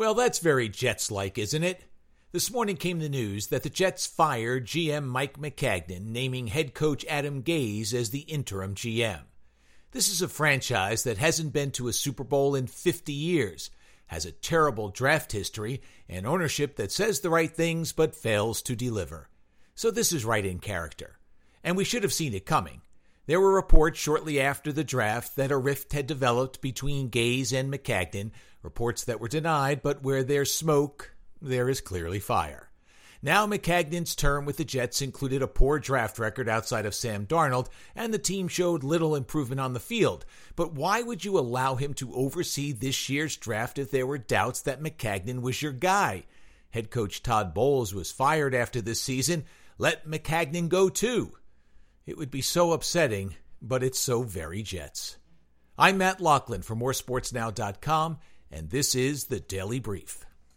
Well, that's very Jets like, isn't it? This morning came the news that the Jets fired GM Mike Maccagnan, naming head coach Adam Gase as the interim GM. This is a franchise that hasn't been to a Super Bowl in 50 years, has a terrible draft history, and ownership that says the right things but fails to deliver. So this is right in character. And we should have seen it coming. There were reports shortly after the draft that a rift had developed between Gase and Maccagnan, reports that were denied, but where there's smoke, there is clearly fire. Now, Maccagnan's term with the Jets included a poor draft record outside of Sam Darnold, and the team showed little improvement on the field. But why would you allow him to oversee this year's draft if there were doubts that Maccagnan was your guy? Head coach Todd Bowles was fired after this season. Let Maccagnan go too. It would be so upsetting, but it's so very Jets. I'm Matt Loughlin for moresportsnow.com, and this is the Daily Brief.